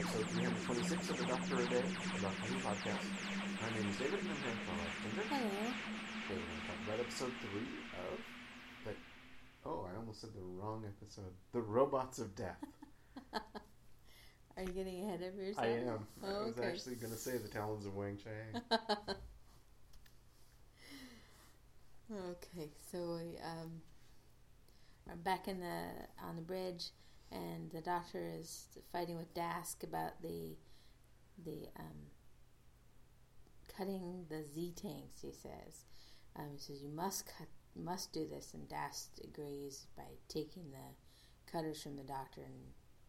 episode 326 of the Doctor a Day, a Doctor Who podcast. My name is David, and I'm here with my wife, Ginger. Hello. Today we're going to talk about episode 3 of the... Oh, I almost said the wrong episode. The Robots of Death. Are you getting ahead of yourself? I am. I Oh, was okay. actually going to say the Talons of Weng-Chiang. Okay, so we um, are back in the on the bridge, and the doctor is fighting with Dask about the the um, cutting the Z tanks. He says, um, he says you must cut, must do this, and Dask agrees by taking the cutters from the doctor and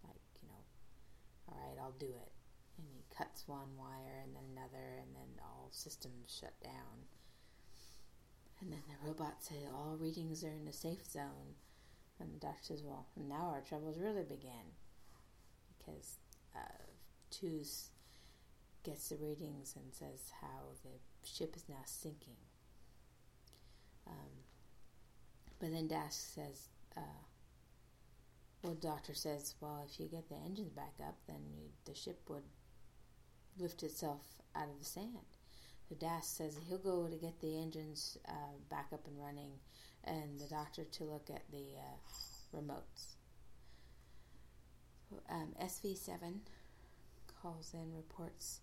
like you know, all right, I'll do it. And he cuts one wire and then another, and then all systems shut down. And then the robot said all readings are in the safe zone. And the doctor says, well, now our troubles really begin. Because uh, gets the readings and says how the ship is now sinking. Um, but then Dask says, uh, well, the doctor says, well, if you get the engines back up, then you, the ship would lift itself out of the sand. So Dask says he'll go to get the engines uh, back up and running, and the doctor to look at the uh, remotes. Um, SV7 calls in reports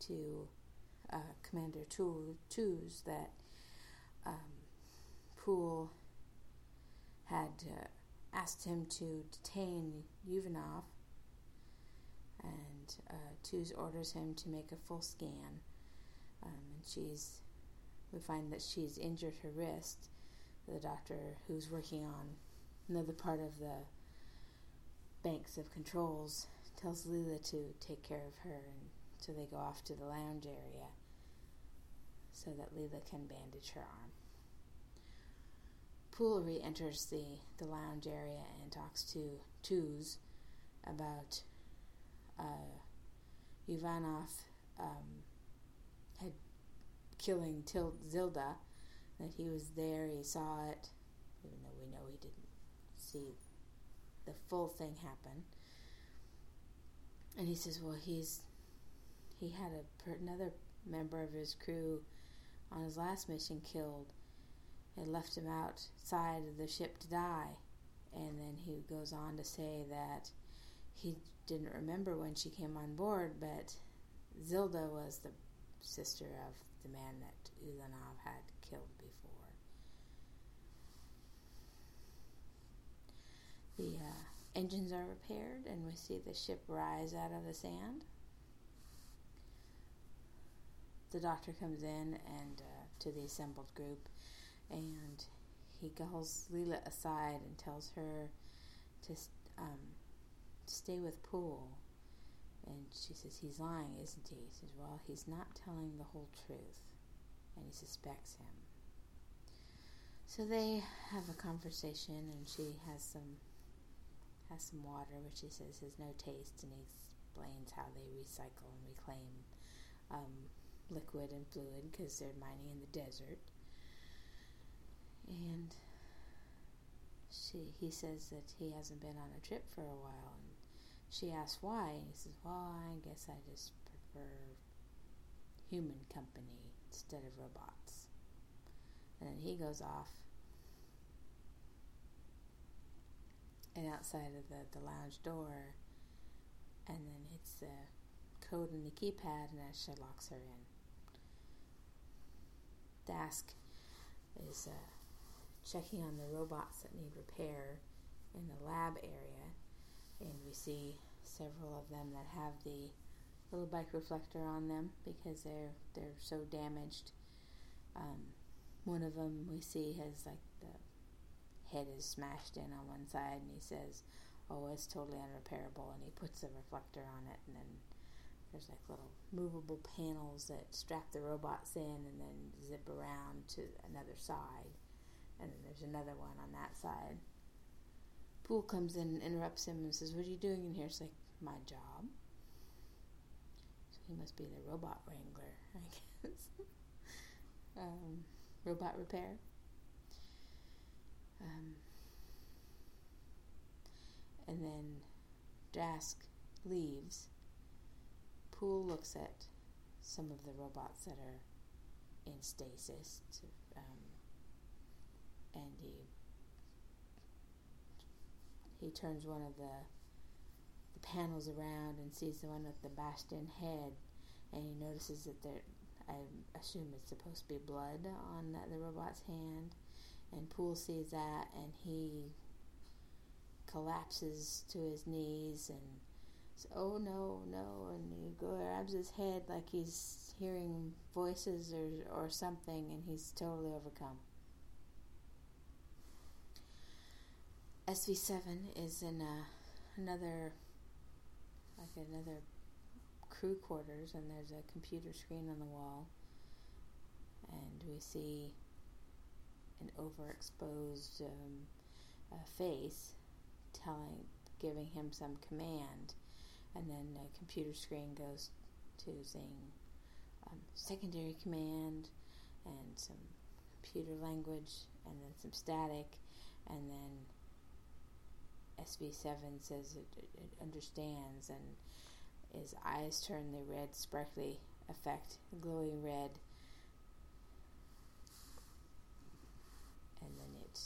to uh, Commander Toos that um, Poul had uh, asked him to detain Uvanov, and uh, Toos orders him to make a full scan. Um, and she's, we find that she's injured her wrist. The doctor, who's working on another part of the banks of controls, tells Leela to take care of her, and so they go off to the lounge area so that Leela can bandage her arm. Poul re-enters the, the lounge area and talks to Toos about uh, Ivanov um, had killing Til- Zilda, that he was there, he saw it, even though we know he didn't see the full thing happen. And he says, well, he's he had a another member of his crew on his last mission killed and left him outside of the ship to die. And then he goes on to say that he didn't remember when she came on board, but Zilda was the sister of the man that Uvanov had killed before. The uh, engines are repaired, and we see the ship rise out of the sand. The doctor comes in and uh, to the assembled group, and he calls Leela aside and tells her to um, stay with Poul. And she says, He's lying, isn't he? He says, Well, he's not telling the whole truth. And he suspects him. So they have a conversation, and she has some has some water, which he says has no taste, and he explains how they recycle and reclaim um, liquid and fluid because they're mining in the desert. And she he says that he hasn't been on a trip for a while, and she asks why, and he says, Well, I guess I just prefer human company instead of robots. And then he goes off. And outside of the, the lounge door, and then hits the code in the keypad, and Asha locks her in. Dask is uh, checking on the robots that need repair in the lab area, and we see several of them that have the little bike reflector on them because they're they're so damaged. Um, one of them we see has like head is smashed in on one side, and he says, "Oh, it's totally unrepairable," and he puts a reflector on it, and then there's like little movable panels that strap the robots in and then zip around to another side, and then there's another one on that side. Poul comes in and interrupts him and says, What are you doing in here? It's like, My job. So he must be the robot wrangler, I guess. um, robot repair. Um, and then Dask leaves Poul looks at some of the robots that are in stasis, to, um, and he he turns one of the the panels around and sees the one with the bashed in head, and he notices that there. I assume it's supposed to be blood on the robot's hand, and Poul sees that, and he collapses to his knees and says, "Oh no, no!" And he grabs his head like he's hearing voices or or something, and he's totally overcome. SV7 is in a, another, like another crew quarters, and there's a computer screen on the wall, and we see an overexposed um, uh, face telling, giving him some command, and then the computer screen goes to saying um, secondary command and some computer language, and then some static, and then SV7 says it, it, it understands, and his eyes turn the red, sparkly effect, glowing red. And then it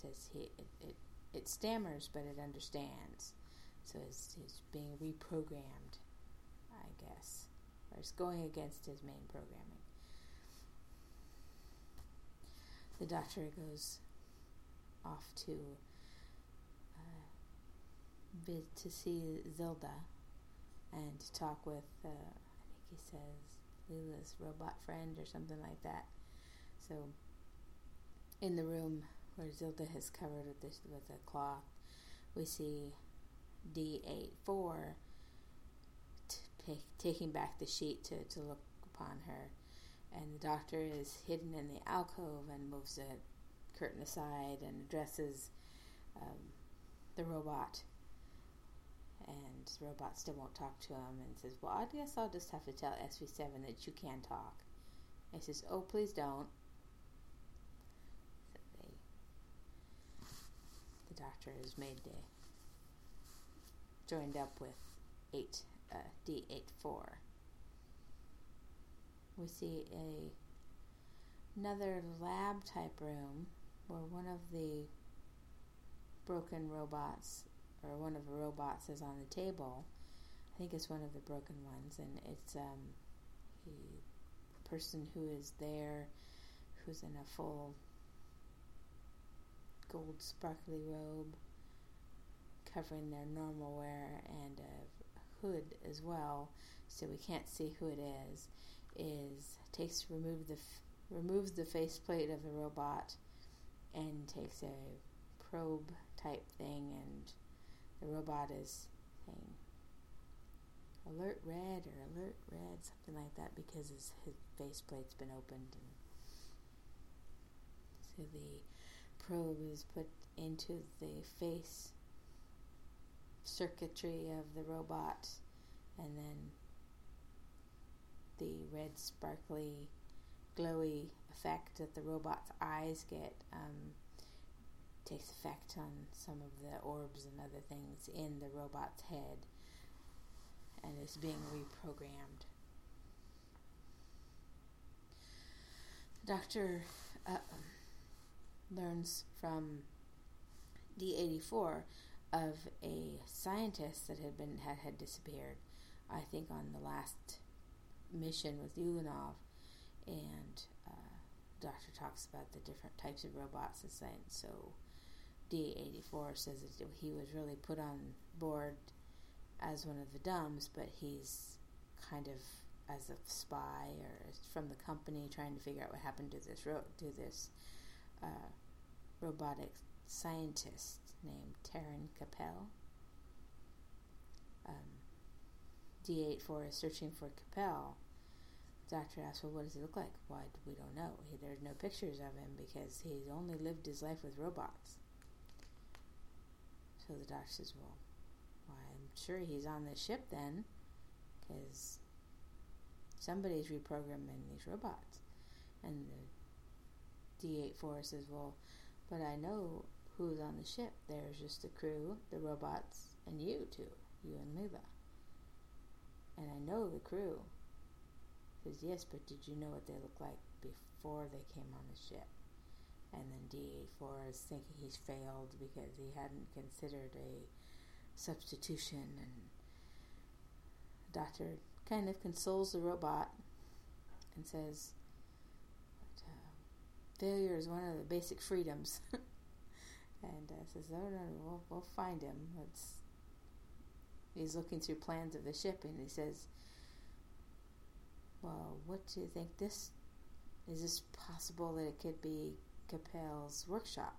says he it, it, it stammers, but it understands. So it's, it's being reprogrammed, I guess, or it's going against his main programming. The doctor goes off to uh, to see Zilda and to talk with, uh, I think he says, Leela's robot friend or something like that. So, in the room where Zilda has covered with this with a cloth, we see D84 t- taking back the sheet to, to look upon her, and the doctor is hidden in the alcove and moves the curtain aside and addresses um, the robot and the robot still won't talk to him and says, Well, I guess I'll just have to tell SV7 that you can talk. And he says, Oh, please don't. So they, the doctor is made to, joined up with 8, uh, D84. We see a another lab type room where one of the broken robots or one of the robots is on the table. I think it's one of the broken ones, and it's um, a person who is there, who's in a full gold sparkly robe, covering their normal wear, and a hood as well, so we can't see who it is. Is takes remove the f- removes the faceplate of the robot, and takes a probe type thing and the robot is saying alert red or alert red, something like that, because his, his faceplate's been opened. And so the probe is put into the face circuitry of the robot, and then the red, sparkly, glowy effect that the robot's eyes get. Um, takes effect on some of the orbs and other things in the robot's head and is being reprogrammed. Doctor uh, learns from D84 of a scientist that had been had, had disappeared. I think on the last mission with Uvanov, and uh, doctor talks about the different types of robots and saying so D84 says that he was really put on board as one of the dumbs, but he's kind of as a spy or from the company trying to figure out what happened to this ro- to this uh, robotic scientist named Taren Capel. Um, D84 is searching for Capel. Doctor asks, "Well, what does he look like?" Why we don't know. He, there's no pictures of him because he's only lived his life with robots. So the doctor says, Well, well I'm sure he's on the ship then, because somebody's reprogramming these robots. And the D84 says, Well, but I know who's on the ship. There's just the crew, the robots, and you two, you and Leela. And I know the crew. Says, yes, but did you know what they looked like before they came on the ship? And then D84 is thinking he's failed because he hadn't considered a substitution. And doctor kind of consoles the robot and says, failure is one of the basic freedoms. and uh, says, "No, no, we'll, we'll find him." Let's. He's looking through plans of the ship, and he says, "Well, what do you think? This is this possible that it could be Capel's workshop?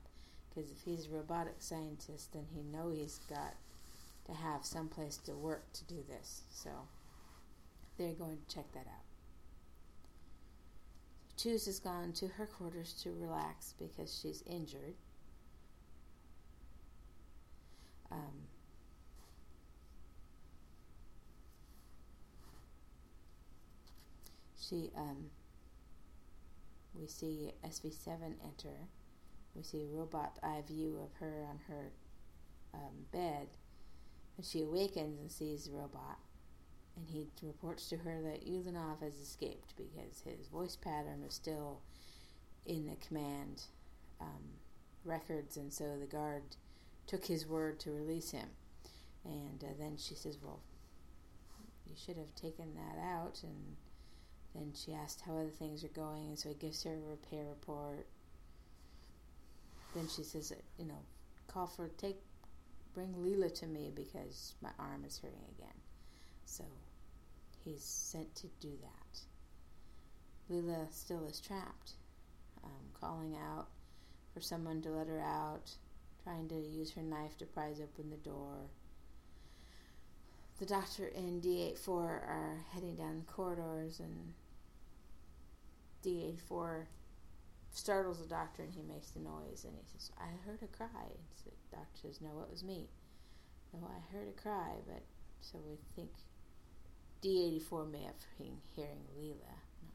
Because if he's a robotic scientist, then he know he's got to have some place to work to do this. So they're going to check that out." Toos has gone to her quarters to relax because she's injured um, she um, we see SV7 enter. We see a robot eye view of her on her um, bed. And she awakens and sees the robot. And he reports to her that Uvanov has escaped because his voice pattern was still in the command um, records. And so the guard took his word to release him. And uh, then she says, Well, you should have taken that out. And then she asked how other things are going. And so he gives her a repair report. Then she says, You know, call for, take, bring Leela to me because my arm is hurting again. So he's sent to do that. Leela still is trapped, um, calling out for someone to let her out trying to use her knife to prise open the door. The doctor and D84 are heading down the corridors, and D84 startles the doctor and he makes the noise and he says, I heard a cry. the doctor says, No, it was me. No, I heard a cry, but so we think D84 may have been hearing Leela. Not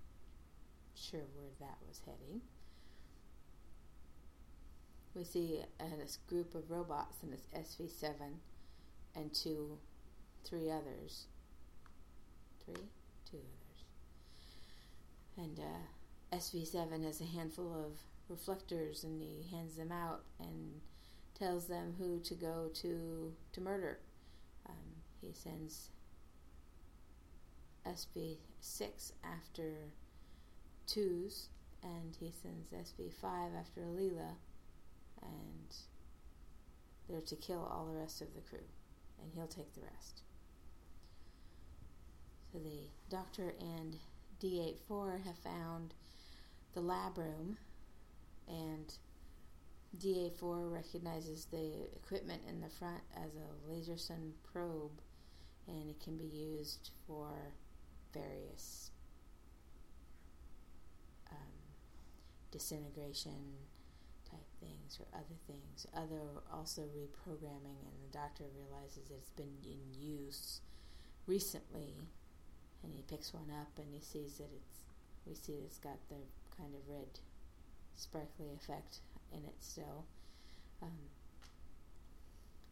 sure where that was heading we see a, a group of robots, and it's SV7 and two, three others. Three? Two others. And uh, SV7 has a handful of reflectors, and he hands them out and tells them who to go to to murder. Um, he sends SV6 after Toos, and he sends SV5 after Alila and they're to kill all the rest of the crew, and he'll take the rest. So the doctor and D84 have found the lab room, and D84 recognizes the equipment in the front as a Laserson probe, and it can be used for various um, disintegration type things or other things, other also reprogramming, and the doctor realizes it's been in use recently, and he picks one up and he sees that it's we see it's got the kind of red sparkly effect in it still. Um,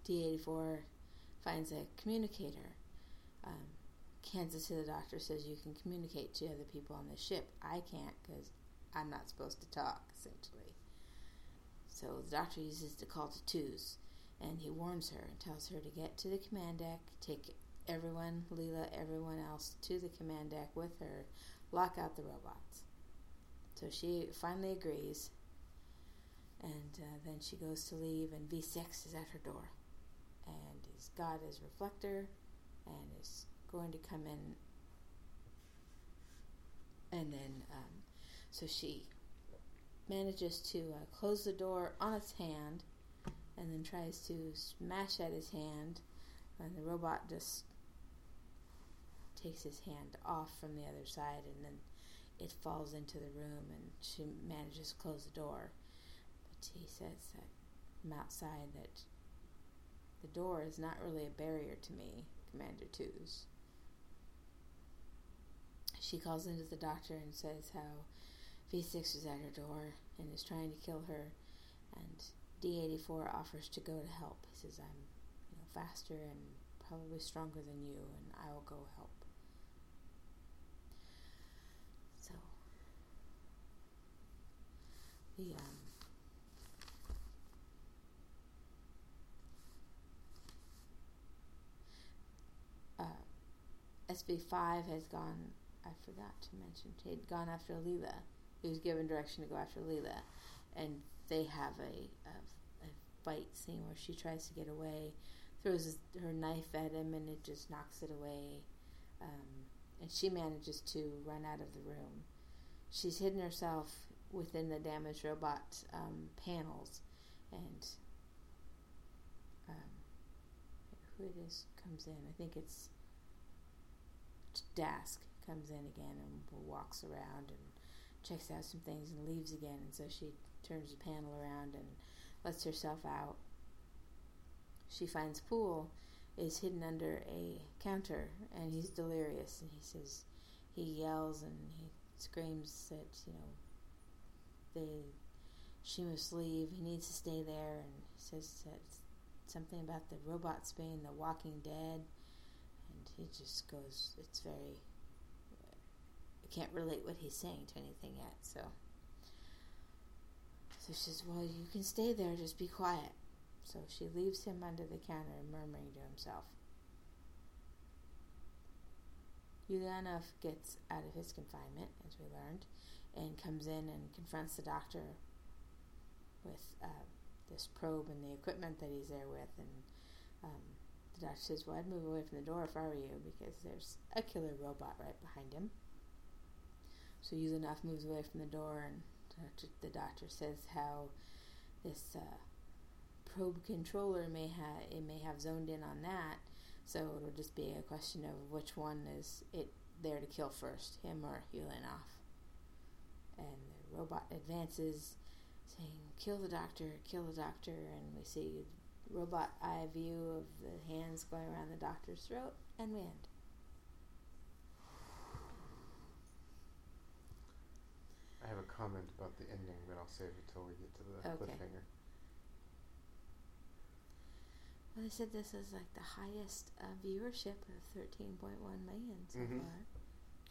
D84 finds a communicator. Um, Kansas to the doctor says you can communicate to other people on the ship. I can't because I'm not supposed to talk, essentially. So the doctor uses the call to Toos, and he warns her and tells her to get to the command deck, take everyone, Leela, everyone else to the command deck with her, lock out the robots. So she finally agrees, and uh, then she goes to leave, and V6 is at her door, and he's got his reflector, and is going to come in, and then um, so she manages to uh, close the door on its hand and then tries to smash at his hand, and the robot just takes his hand off from the other side, and then it falls into the room, and she manages to close the door. But he says that from outside that the door is not really a barrier to me, Commander Toos she calls into the doctor and says how V6 is at her door and is trying to kill her, and D84 offers to go to help. He says, "I'm, you know, faster and probably stronger than you, and I will go help." So the um, uh, SV5 has gone I forgot to mention he had gone after Leela. He was given direction to go after Leela, and they have a, a, a fight scene where she tries to get away, throws her knife at him, and it just knocks it away. Um, and she manages to run out of the room. She's hidden herself within the damaged robot um, panels, and um, who it is comes in. I think it's Dask comes in again and walks around and checks out some things and leaves again. And so she turns the panel around and lets herself out. She finds Poul is hidden under a counter and he's delirious and he says he yells and he screams that you know they she must leave he needs to stay there and he says that something about the robots being the walking dead and he just goes it's very can't relate what he's saying to anything yet so so she says well you can stay there just be quiet so she leaves him under the counter, murmuring to himself. Uvanov gets out of his confinement, as we learned, and comes in and confronts the doctor with uh, this probe and the equipment that he's there with. And um, the doctor says, Well, I'd move away from the door if I were you, because there's a killer robot right behind him. So Uvanov moves away from the door, and the doctor says how this. Uh, probe controller may have it may have zoned in on that, so it'll just be a question of which one is it there to kill first, him or Uvanov. And the robot advances, saying, "Kill the doctor, kill the doctor," and we see robot eye view of the hands going around the doctor's throat, and we end. I have a comment about the ending, but I'll save it till we get to the Okay. cliffhanger. Well, they said this is like the highest uh, viewership of 13.1 million so Mhm. far.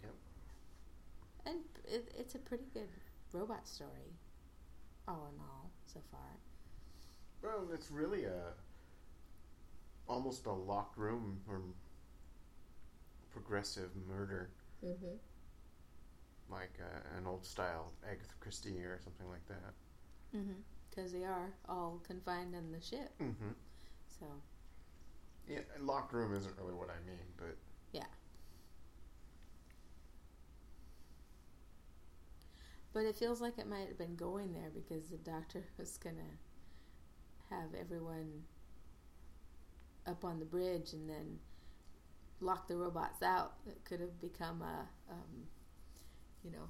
Yep. And it, it's a pretty good robot story, all in all, so far. Well, it's really a almost a locked room or progressive murder, Mm-hmm. Like uh, an old style Agatha Christie or something like that. Mm-hmm. Because they are all confined in the ship, Mm-hmm. so Yeah, locked room isn't really what I mean, but Yeah. But it feels like it might have been going there because the doctor was gonna have everyone up on the bridge and then lock the robots out. It could have become a, um, you know,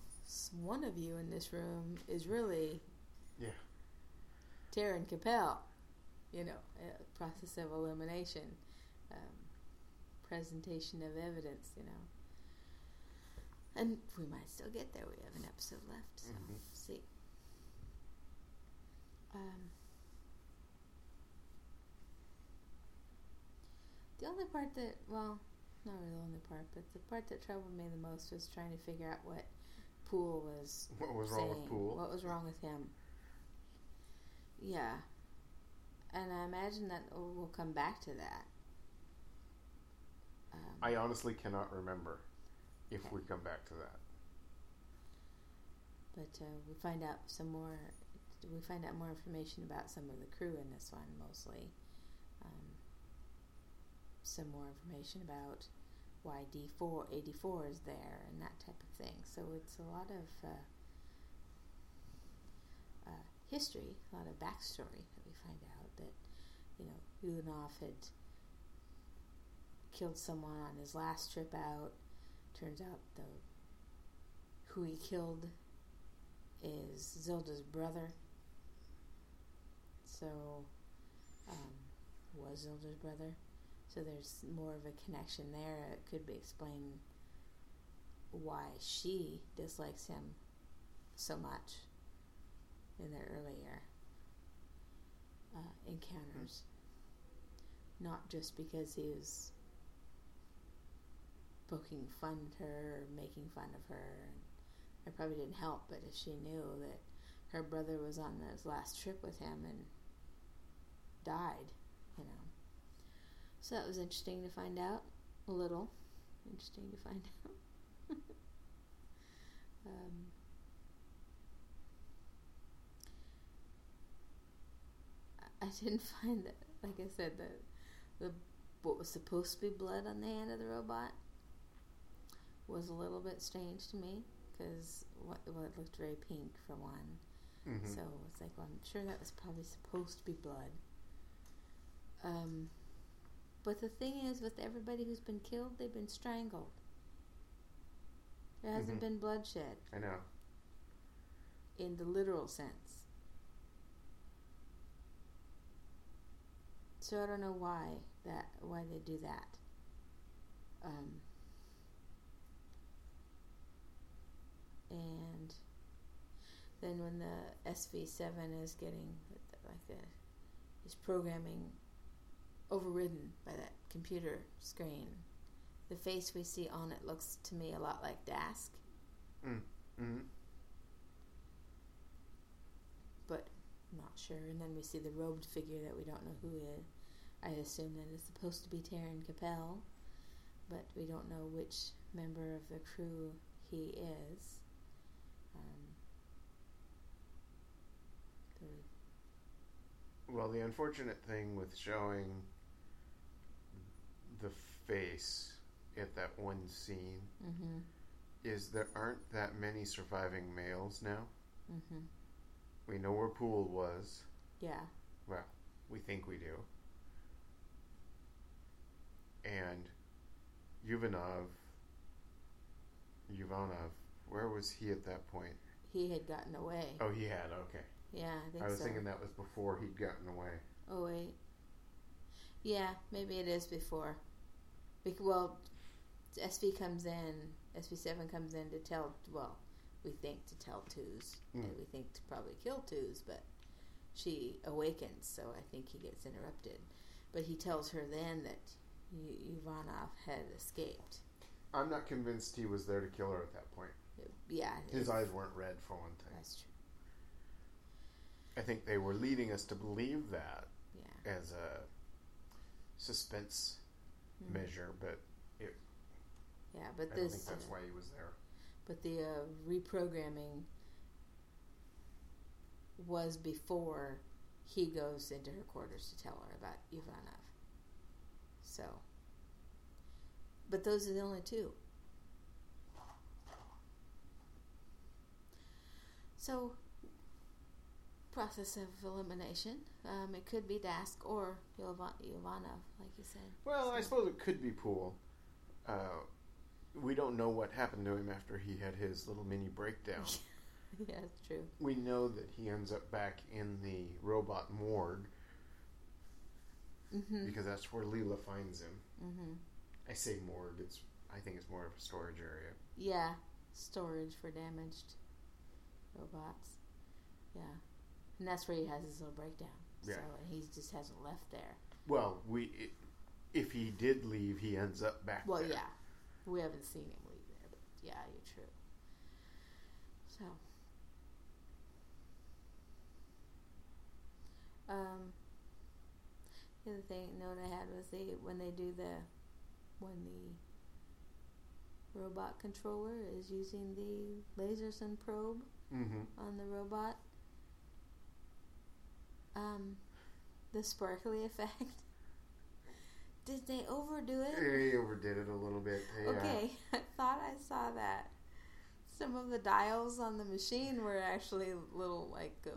one of you in this room is really yeah, Taren Capel. You know, process of elimination, um, presentation of evidence. You know, and we might still get there. We have an episode left, so Mhm. we'll see. Um, the only part that, well, not really the only part, but the part that troubled me the most was trying to figure out what Poul was what was wrong with saying. Poul? What was wrong with him? Yeah. And I imagine that we'll come back to that. Um, I honestly cannot remember if we come back to that. but uh, we find out some more. We find out more information about some of the crew in this one, mostly. Um, some more information about why D four eighty four is there and that type of thing. So it's a lot of uh, uh, history, a lot of backstory that we find out that you know Uvanov had killed someone on his last trip out. Turns out the who he killed is Zilda's brother. So, um, was Zilda's brother. So there's more of a connection there. It could be explained why she dislikes him so much in their earlier uh, encounters. Not just because he was poking fun at her or making fun of her. It probably didn't help, but if she knew that her brother was on his last trip with him and died, you know. So that was interesting to find out. A little interesting to find out. um, I- didn't find that, like I said, that the what was supposed to be blood on the hand of the robot was a little bit strange to me because what well, it looked very pink for one. Mhm. So it's like, well, I'm sure that was probably supposed to be blood. Um, but the thing is, with everybody who's been killed, they've been strangled. There hasn't Mhm. been bloodshed I know. in the literal sense. So I don't know why that why they do that. Um, and then when the SV7 is getting like the is programming overridden by that computer screen, the face we see on it looks to me a lot like Dask. Mm-hmm. but not sure. And then we see the robed figure that we don't know who is. I assume that is supposed to be Taren Capel, but we don't know which member of the crew he is. Um, we- Well, the unfortunate thing with showing the face at that one scene mhm, is there aren't that many surviving males now. mhm, We know where Poul was. yeah, Well, We think we do. And Uvanov, Uvanov, where was he at that point? he had gotten away. Oh, he had. Okay, Yeah, I think I was so. thinking that was before he'd gotten away. Oh wait. Yeah, maybe it is before. Bec- well, SV comes in. SV seven comes in to tell. Well, we think to tell Toos. Mm. and We think to probably kill Toos, but she awakens, so I think he gets interrupted. But he tells her then that y- Ivanov had escaped. I'm not convinced he was there to kill her at that point. Yeah, His eyes weren't red for one thing. That's true. I think they were leading us to believe that Yeah. as a suspense Mm. measure, but it. Yeah, but I don't this. think that's uh, why he was there. But the uh, reprogramming was before he goes into her quarters to tell her about Ivanov. So, but those are the only two. So, process of elimination. Um, it could be Dask or Ivan- Ivanov, like you said. Well, I suppose it could be Poul. Uh, we don't know what happened to him after he had his little mini breakdown. yeah, it's true. we know that he ends up back in the robot morgue Mm-hmm. because that's where Leela finds him. Mm-hmm. I say morgue; it's I think it's more of a storage area. Yeah, storage for damaged robots. Yeah, and that's where he has his little breakdown. Yeah. So and he just hasn't left there. Well, we if he did leave, he ends up back. Well, there. yeah, we haven't seen him leave there, but yeah, you're true. So, um, the other thing note I had was they when they do the when the robot controller is using the Laserson probe Mm-hmm. on the robot. Um, the sparkly effect. Did they overdo it? They overdid it a little bit. Yeah. Okay, I thought I saw that. Some of the dials on the machine were actually little like uh,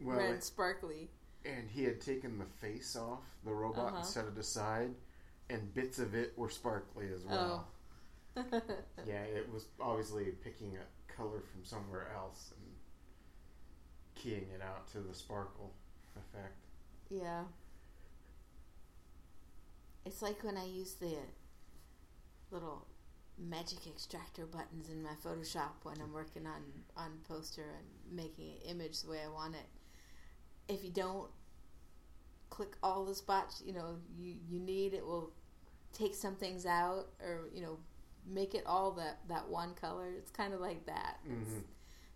Well, red it- sparkly. and he had taken the face off the robot Uh-huh. and set it aside, and bits of it were sparkly as well. Oh. Yeah, it was obviously picking a color from somewhere else and keying it out to the sparkle effect. yeah. It's like when I use the little magic extractor buttons in my Photoshop when I'm working on on poster and making an image the way I want it. If you don't click all the spots, you know, you, you need, it will take some things out or, you know, make it all that, that one color. It's kind of like that. It's Mhm.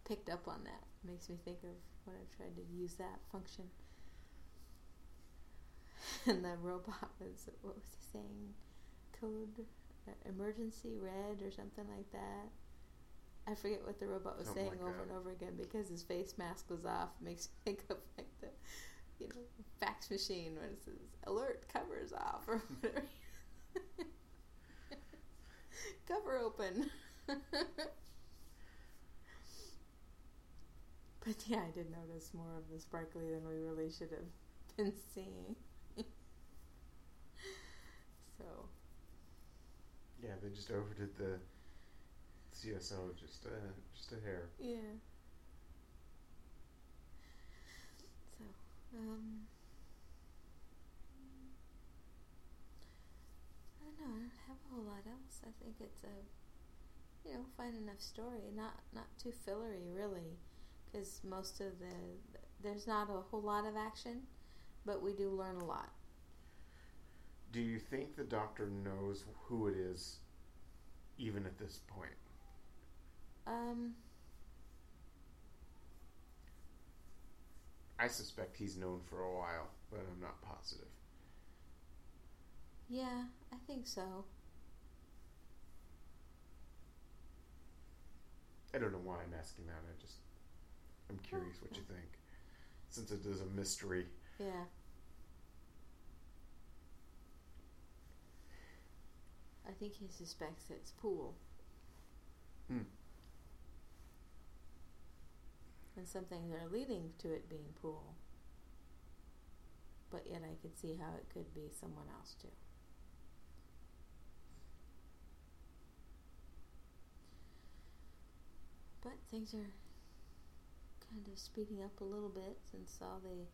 picked up on that. makes me think of when I tried to use that function. And the robot was, what was he saying? Code emergency red or something like that. I forget what the robot was Something saying like over that. and over again because his face mask was off. Makes me think of like the, you know, fax machine when it says alert covers off or whatever. Cover open. but yeah, I did notice more of the sparkly than we really should have been seeing. So Yeah, they just overdid the CSO just a just a hair. yeah. So um. I don't know. I don't have a whole lot else. I think it's a, you know, fine enough story. Not not too fillery, really, because most of the there's not a whole lot of action, but we do learn a lot. Do you think the doctor knows who it is, even at this point? Um. I suspect he's known for a while, but I'm not positive. Yeah, I think so. I don't know why I'm asking that. I just I'm curious what you think, since it is a mystery. Yeah. I think he suspects it's Poul. Hmm. And some things are leading to it being Poul. But yet I could see how it could be someone else too. But things are kind of speeding up a little bit since all the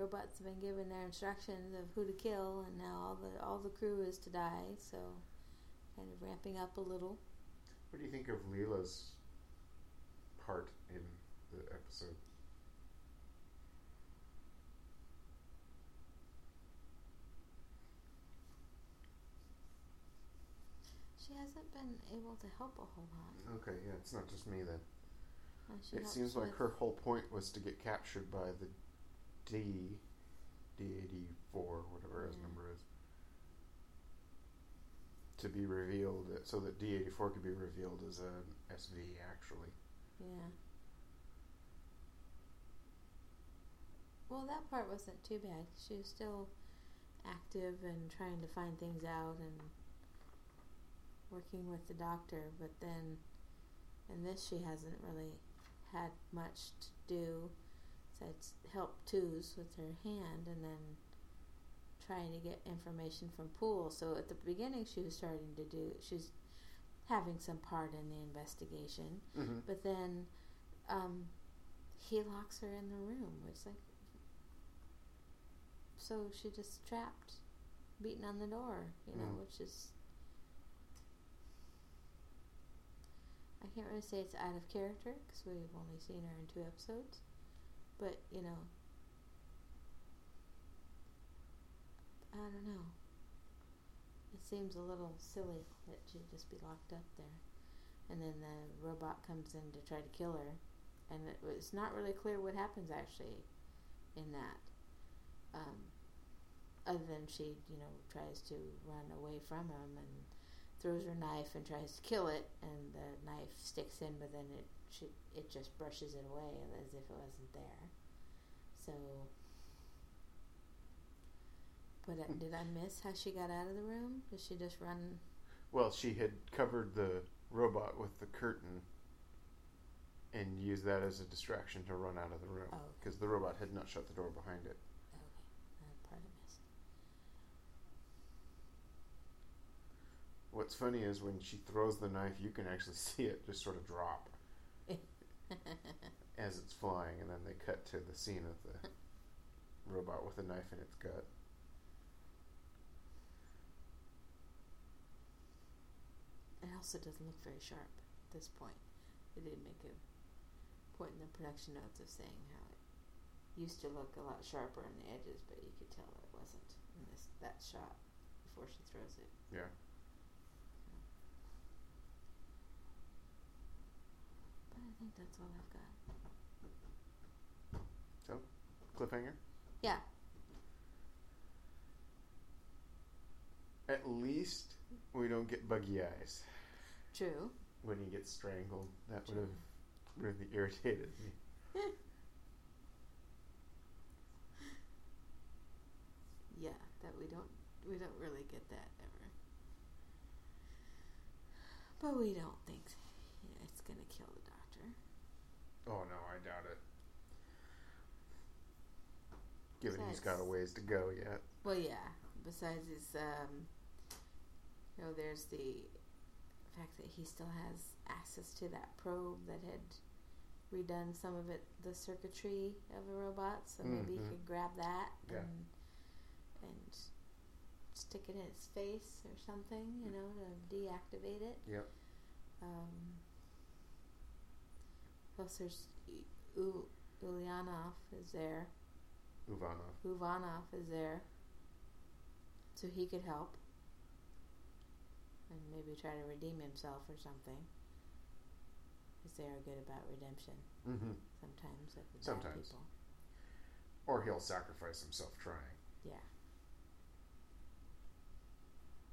robots have been given their instructions of who to kill, and now all the all the crew is to die. So, kind of ramping up a little. What do you think of Leela's part in the episode? She hasn't been able to help a whole lot. Okay, yeah, it's not just me then. Uh, It seems like her whole point was to get captured by the D, D eighty four, whatever his number is, to be revealed, so that D eighty four could be revealed as a SV actually. Yeah. Well, that part wasn't too bad. She was still active and trying to find things out and working with the doctor, but then in this she hasn't really had much to do besides help Toos with her hand and then trying to get information from Poul. So at the beginning she was starting to do she's having some part in the investigation. Mm-hmm. But then um, he locks her in the room. It's like so she just trapped, beaten on the door. You know, Mm. which is I can't really say it's out of character because we've only seen her in two episodes, but you know, I don't know. It seems a little silly that she'd just be locked up there and then the robot comes in to try to kill her, and it was not really clear what happens actually in that. Um, other than she, you know, tries to run away from him and throws her knife and tries to kill it, and the knife sticks in, but then it she, it just brushes it away as if it wasn't there. So, but uh, did I miss how she got out of the room? Did she just run? Well, she had covered the robot with the curtain and used that as a distraction to run out of the room Oh. because the robot had not shut the door behind it. Okay, that part I missed. What's funny is when she throws the knife, you can actually see it just sort of drop as it's flying, and then they cut to the scene of the robot with a knife in its gut. It also doesn't look very sharp at this point. They did make a point in the production notes of saying how it used to look a lot sharper on the edges, but you could tell it wasn't in this that shot before she throws it. Yeah. But I think that's all I've got. So, cliffhanger? Yeah. At least we don't get buggy eyes True. when he gets strangled. That would have really irritated me. Yeah, that we don't we don't really get that ever. But we don't think it's gonna kill the doctor. Oh no, I doubt it. Given he's got a ways to go yet. Well, yeah. Besides his, um, you know, there's the fact that he still has access to that probe that had redone some of it, the circuitry of a robot. So maybe he Mhm. could grab that Yeah. and and stick it in its face or something, you know, to deactivate it. Yep. Um, plus, there's U- Ulyanov is there. Uvanov. Uvanov is there, so he could help and maybe try to redeem himself or something. Because they are good about redemption Mm-hmm. sometimes of the bad Sometimes. people. Or he'll sacrifice himself trying. Yeah,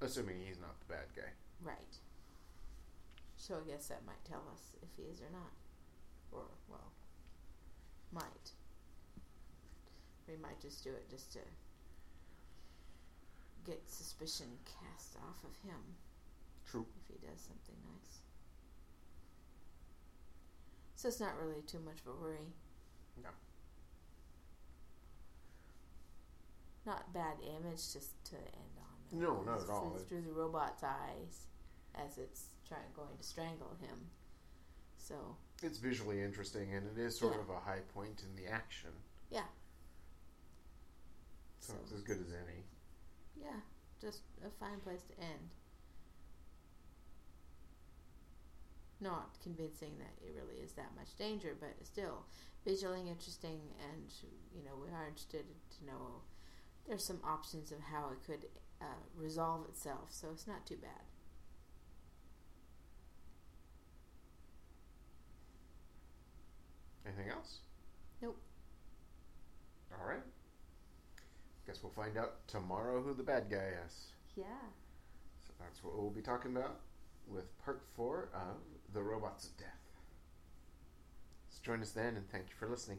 Assuming he's not the bad guy. right. So I guess that might tell us if he is or not, or well, might. We might just do it just to get suspicion cast off of him. True. if he does something nice. So it's not really too much of a worry. No. Not bad image just to end on. No, not at all. through- through the robot's eyes as it's trying going to strangle him. So It's visually interesting and it is sort Yeah. of a high point in the action. yeah, So, So- it's as good as any. yeah, just a fine place to end. Not convincing that it really is that much danger, but still visually interesting, and you know we are interested to know there's some options of how it could uh, resolve itself. So it's not too bad. Anything else? Nope. All right. Guess we'll find out tomorrow who the bad guy is. Yeah. So that's what we'll be talking about with part four of The Robots of Death. So join us then and thank you for listening.